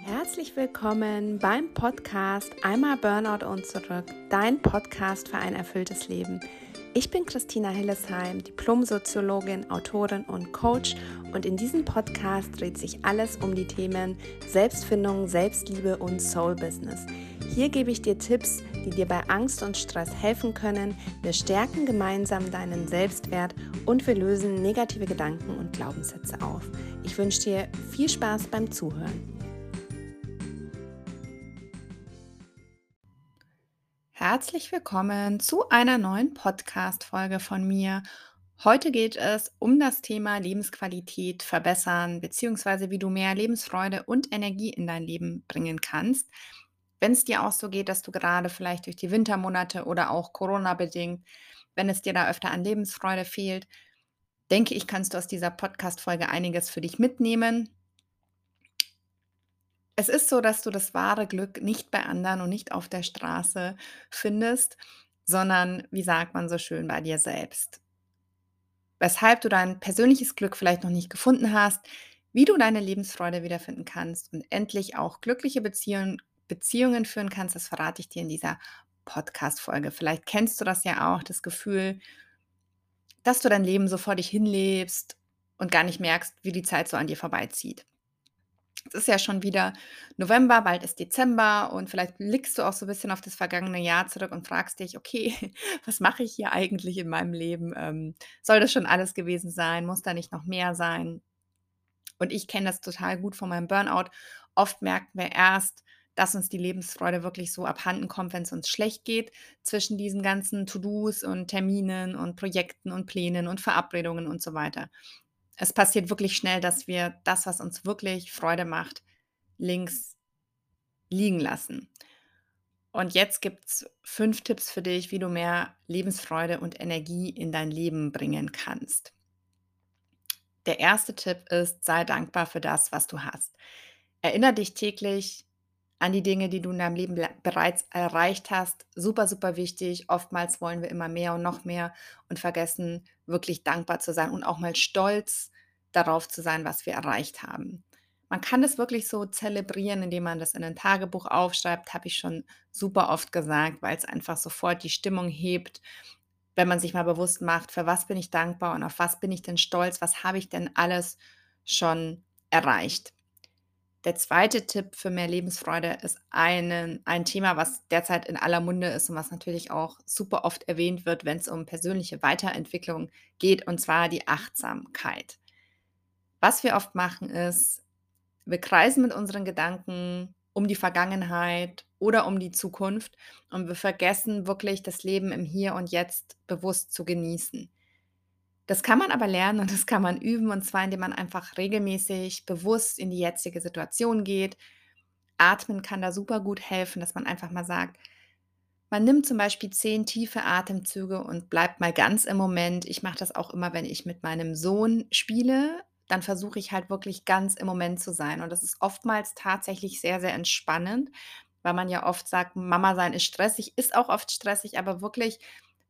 Herzlich willkommen beim Podcast Einmal Burnout und zurück, dein Podcast für ein erfülltes Leben. Ich bin Christina Hillesheim, Diplomsoziologin, Autorin und Coach und in diesem Podcast dreht sich alles um die Themen Selbstfindung, Selbstliebe und Soul Business. Hier gebe ich dir Tipps, die dir bei Angst und Stress helfen können. Wir stärken gemeinsam deinen Selbstwert und wir lösen negative Gedanken und Glaubenssätze auf. Ich wünsche dir viel Spaß beim Zuhören. Herzlich willkommen zu einer neuen Podcast-Folge von mir. Heute geht es um das Thema Lebensqualität verbessern, beziehungsweise wie du mehr Lebensfreude und Energie in dein Leben bringen kannst. Wenn es dir auch so geht, dass du gerade vielleicht durch die Wintermonate oder auch Corona-bedingt, wenn es dir da öfter an Lebensfreude fehlt, denke ich, kannst du aus dieser Podcast-Folge einiges für dich mitnehmen. Es ist so, dass du das wahre Glück nicht bei anderen und nicht auf der Straße findest, sondern, wie sagt man so schön, bei dir selbst. Weshalb du dein persönliches Glück vielleicht noch nicht gefunden hast, wie du deine Lebensfreude wiederfinden kannst und endlich auch glückliche Beziehungen, Beziehungen führen kannst, das verrate ich dir in dieser Podcast-Folge. Vielleicht kennst du das ja auch, das Gefühl, dass du dein Leben so vor dich hinlebst und gar nicht merkst, wie die Zeit so an dir vorbeizieht. Es ist ja schon wieder November, bald ist Dezember und vielleicht blickst du auch so ein bisschen auf das vergangene Jahr zurück und fragst dich, okay, was mache ich hier eigentlich in meinem Leben? Ähm, soll das schon alles gewesen sein? Muss da nicht noch mehr sein? Und ich kenne das total gut von meinem Burnout. Oft merken wir erst, dass uns die Lebensfreude wirklich so abhanden kommt, wenn es uns schlecht geht, zwischen diesen ganzen To-Dos und Terminen und Projekten und Plänen und Verabredungen und so weiter es passiert wirklich schnell, dass wir das, was uns wirklich Freude macht, links liegen lassen. Und jetzt gibt es fünf Tipps für dich, wie du mehr Lebensfreude und Energie in dein Leben bringen kannst. Der erste Tipp ist, sei dankbar für das, was du hast. Erinnere dich täglich an die Dinge, die du in deinem Leben bereits erreicht hast. Super, super wichtig. Oftmals wollen wir immer mehr und noch mehr und vergessen wirklich dankbar zu sein und auch mal stolz darauf zu sein, was wir erreicht haben. Man kann es wirklich so zelebrieren, indem man das in ein Tagebuch aufschreibt, habe ich schon super oft gesagt, weil es einfach sofort die Stimmung hebt, wenn man sich mal bewusst macht, für was bin ich dankbar und auf was bin ich denn stolz, was habe ich denn alles schon erreicht. Der zweite Tipp für mehr Lebensfreude ist einen, ein Thema, was derzeit in aller Munde ist und was natürlich auch super oft erwähnt wird, wenn es um persönliche Weiterentwicklung geht, und zwar die Achtsamkeit. Was wir oft machen ist, wir kreisen mit unseren Gedanken um die Vergangenheit oder um die Zukunft und wir vergessen wirklich das Leben im Hier und Jetzt bewusst zu genießen. Das kann man aber lernen und das kann man üben und zwar indem man einfach regelmäßig bewusst in die jetzige Situation geht. Atmen kann da super gut helfen, dass man einfach mal sagt, man nimmt zum Beispiel zehn tiefe Atemzüge und bleibt mal ganz im Moment. Ich mache das auch immer, wenn ich mit meinem Sohn spiele. Dann versuche ich halt wirklich ganz im Moment zu sein. Und das ist oftmals tatsächlich sehr, sehr entspannend, weil man ja oft sagt, Mama sein ist stressig, ist auch oft stressig, aber wirklich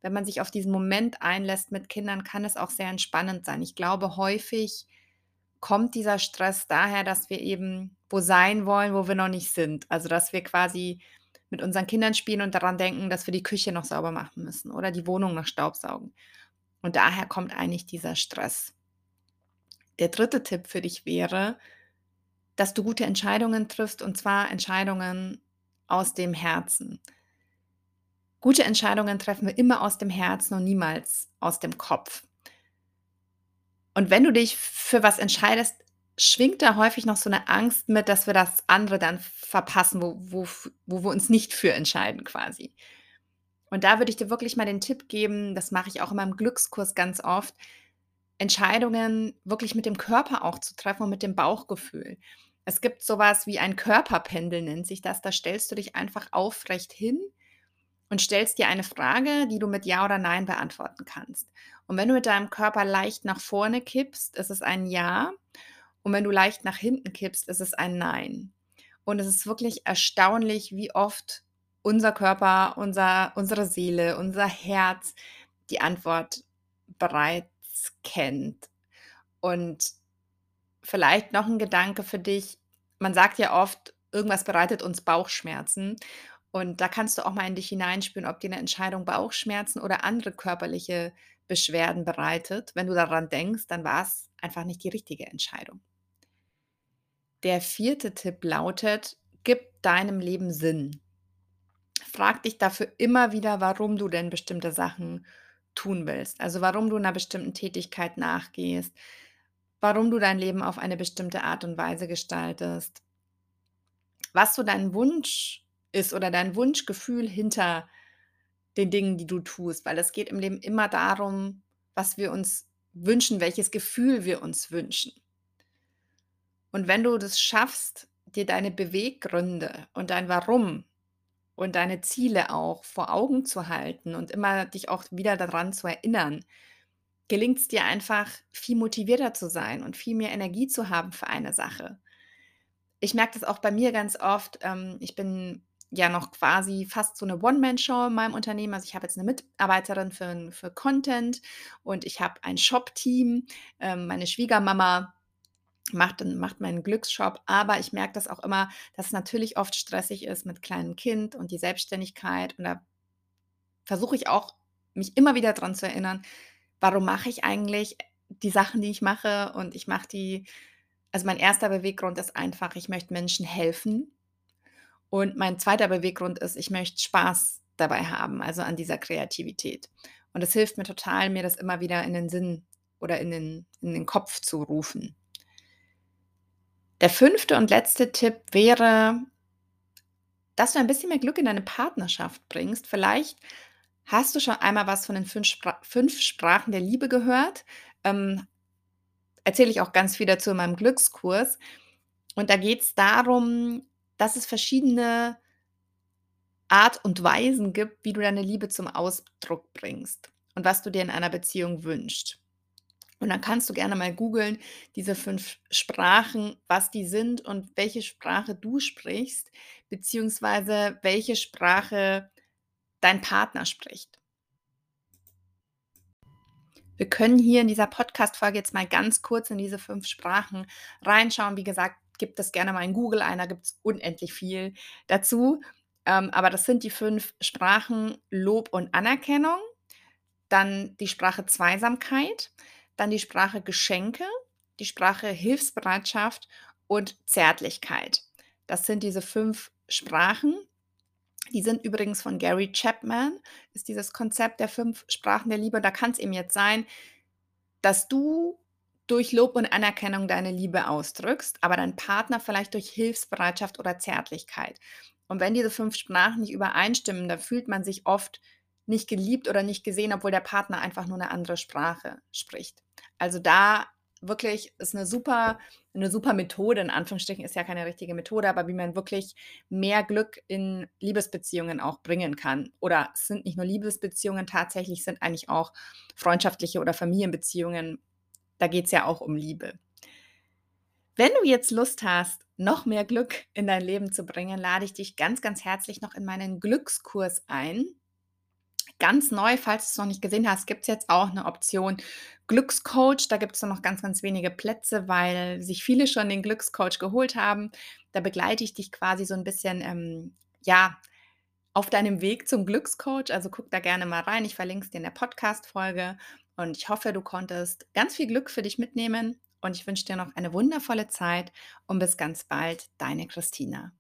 wenn man sich auf diesen Moment einlässt mit Kindern, kann es auch sehr entspannend sein. Ich glaube, häufig kommt dieser Stress daher, dass wir eben wo sein wollen, wo wir noch nicht sind. Also, dass wir quasi mit unseren Kindern spielen und daran denken, dass wir die Küche noch sauber machen müssen oder die Wohnung noch staubsaugen. Und daher kommt eigentlich dieser Stress. Der dritte Tipp für dich wäre, dass du gute Entscheidungen triffst und zwar Entscheidungen aus dem Herzen. Gute Entscheidungen treffen wir immer aus dem Herzen und niemals aus dem Kopf. Und wenn du dich für was entscheidest, schwingt da häufig noch so eine Angst mit, dass wir das andere dann verpassen, wo, wo, wo wir uns nicht für entscheiden quasi. Und da würde ich dir wirklich mal den Tipp geben, das mache ich auch in meinem Glückskurs ganz oft, Entscheidungen wirklich mit dem Körper auch zu treffen und mit dem Bauchgefühl. Es gibt sowas wie ein Körperpendel, nennt sich das. Da stellst du dich einfach aufrecht hin und stellst dir eine Frage, die du mit Ja oder Nein beantworten kannst. Und wenn du mit deinem Körper leicht nach vorne kippst, ist es ein Ja. Und wenn du leicht nach hinten kippst, ist es ein Nein. Und es ist wirklich erstaunlich, wie oft unser Körper, unser, unsere Seele, unser Herz die Antwort bereits kennt. Und vielleicht noch ein Gedanke für dich. man sagt ja oft, irgendwas bereitet uns Bauchschmerzen. Und da kannst du auch mal in dich hineinspüren, ob dir 'ne Entscheidung Bauchschmerzen oder andere körperliche Beschwerden bereitet. Wenn du daran denkst, dann war's einfach nicht die richtige Entscheidung. Der 4. Tipp lautet: Gib deinem Leben Sinn. Frag dich dafür immer wieder, warum du denn bestimmte Sachen tun willst. Also, warum du 'ner bestimmten Tätigkeit nachgehst, warum du dein Leben auf eine bestimmte Art und Weise gestaltest. Was so dein Wunsch ist oder dein Wunschgefühl hinter den Dingen, die du tust, weil es geht im Leben immer darum, was wir uns wünschen, welches Gefühl wir uns wünschen. Und wenn du das schaffst, dir deine Beweggründe und dein Warum und deine Ziele auch vor Augen zu halten und immer dich auch wieder daran zu erinnern, gelingt's dir einfach, viel motivierter zu sein und viel mehr Energie zu haben für eine Sache. Ich merke das auch bei mir ganz oft, ähm, ich bin ja noch quasi fast so 'ne One-Man-Show in meinem Unternehmen. Also, ich habe jetzt 'ne Mitarbeiterin für für Content und ich habe ein Shop-Team. Ähm, meine Schwiegermama macht macht meinen Glücksshop, aber ich merke das auch immer, dass es natürlich oft stressig ist mit kleinem Kind und die Selbstständigkeit. Und da versuche ich auch, mich immer wieder dran zu erinnern: „Warum mache ich eigentlich die Sachen, die ich mache?“ Und ich mache die also, mein 1. Beweggrund ist einfach, ich möchte Menschen helfen. Und mein 2. Beweggrund ist, ich möchte Spaß dabei haben, also, an dieser Kreativität. Und es hilft mir total, mir das immer wieder in den Sinn oder in den in den Kopf zu rufen. Der 5. und letzte Tipp wäre dass du ein bisschen mehr Glück in deine Partnerschaft bringst. Vielleicht hast du schon einmal was von den 5 Spra 5 Sprachen der Liebe gehört. Ähm, erzähle ich auch ganz viel dazu in meinem Glückskurs. Und da geht's darum, dass es verschiedene Art und Weisen gibt, wie du deine Liebe zum Ausdruck bringst und was du dir in einer Beziehung wünschst. Und dann kannst du gerne mal googeln, diese 5 Sprachen, was die sind und welche Sprache du sprichst, beziehungsweise welche Sprache dein Partner spricht. Wir können hier in dieser Podcast-Folge jetzt mal ganz kurz in diese 5 Sprachen reinschauen. Wie gesagt, gib das gerne mal in Google ein, da gibt's unendlich viel dazu. Ähm, aber das sind die 5 Sprachen Lob und Anerkennung, dann die Sprache Zweisamkeit, dann die Sprache Geschenke, die Sprache Hilfsbereitschaft und Zärtlichkeit. Das sind diese 5 Sprachen. Die sind übrigens von Gary Chapman, ist dieses Konzept der 5 Sprachen der Liebe. Da kann's eben jetzt sein, dass du durch Lob und Anerkennung deine Liebe ausdrückst, aber dein Partner vielleicht durch Hilfsbereitschaft oder Zärtlichkeit. Und wenn diese 5 Sprachen nicht übereinstimmen, dann fühlt man sich oft nicht geliebt oder nicht gesehen, obwohl der Partner einfach nur 'ne andere Sprache spricht. Also, da wirklich ist 'ne super 'ne super Methode in Anführungsstrichen, ist ja keine richtige Methode, aber wie man wirklich mehr Glück in Liebesbeziehungen auch bringen kann. Oder es sind nicht nur Liebesbeziehungen, tatsächlich sind eigentlich auch freundschaftliche oder Familienbeziehungen da geht's ja auch um Liebe. Wenn du jetzt Lust hast, noch mehr Glück in dein Leben zu bringen, lade ich dich ganz, ganz herzlich noch in meinen Glückskurs ein. Ganz neu, falls du's noch nicht gesehen hast, gibt's jetzt auch 'ne Option Glückscoach. Da gibt's nur noch ganz, ganz wenige Plätze, weil sich viele schon den Glückscoach geholt haben. Da begleite ich dich quasi so 'n bisschen, ähm, ja, auf deinem Weg zum Glückscoach. Also, guck da gerne mal rein. Ich verlinke es dir in der Podcast-Folge und ich hoffe, du konntest ganz viel Glück für dich mitnehmen und ich wünsche dir noch eine wundervolle Zeit und bis ganz bald, deine Christina.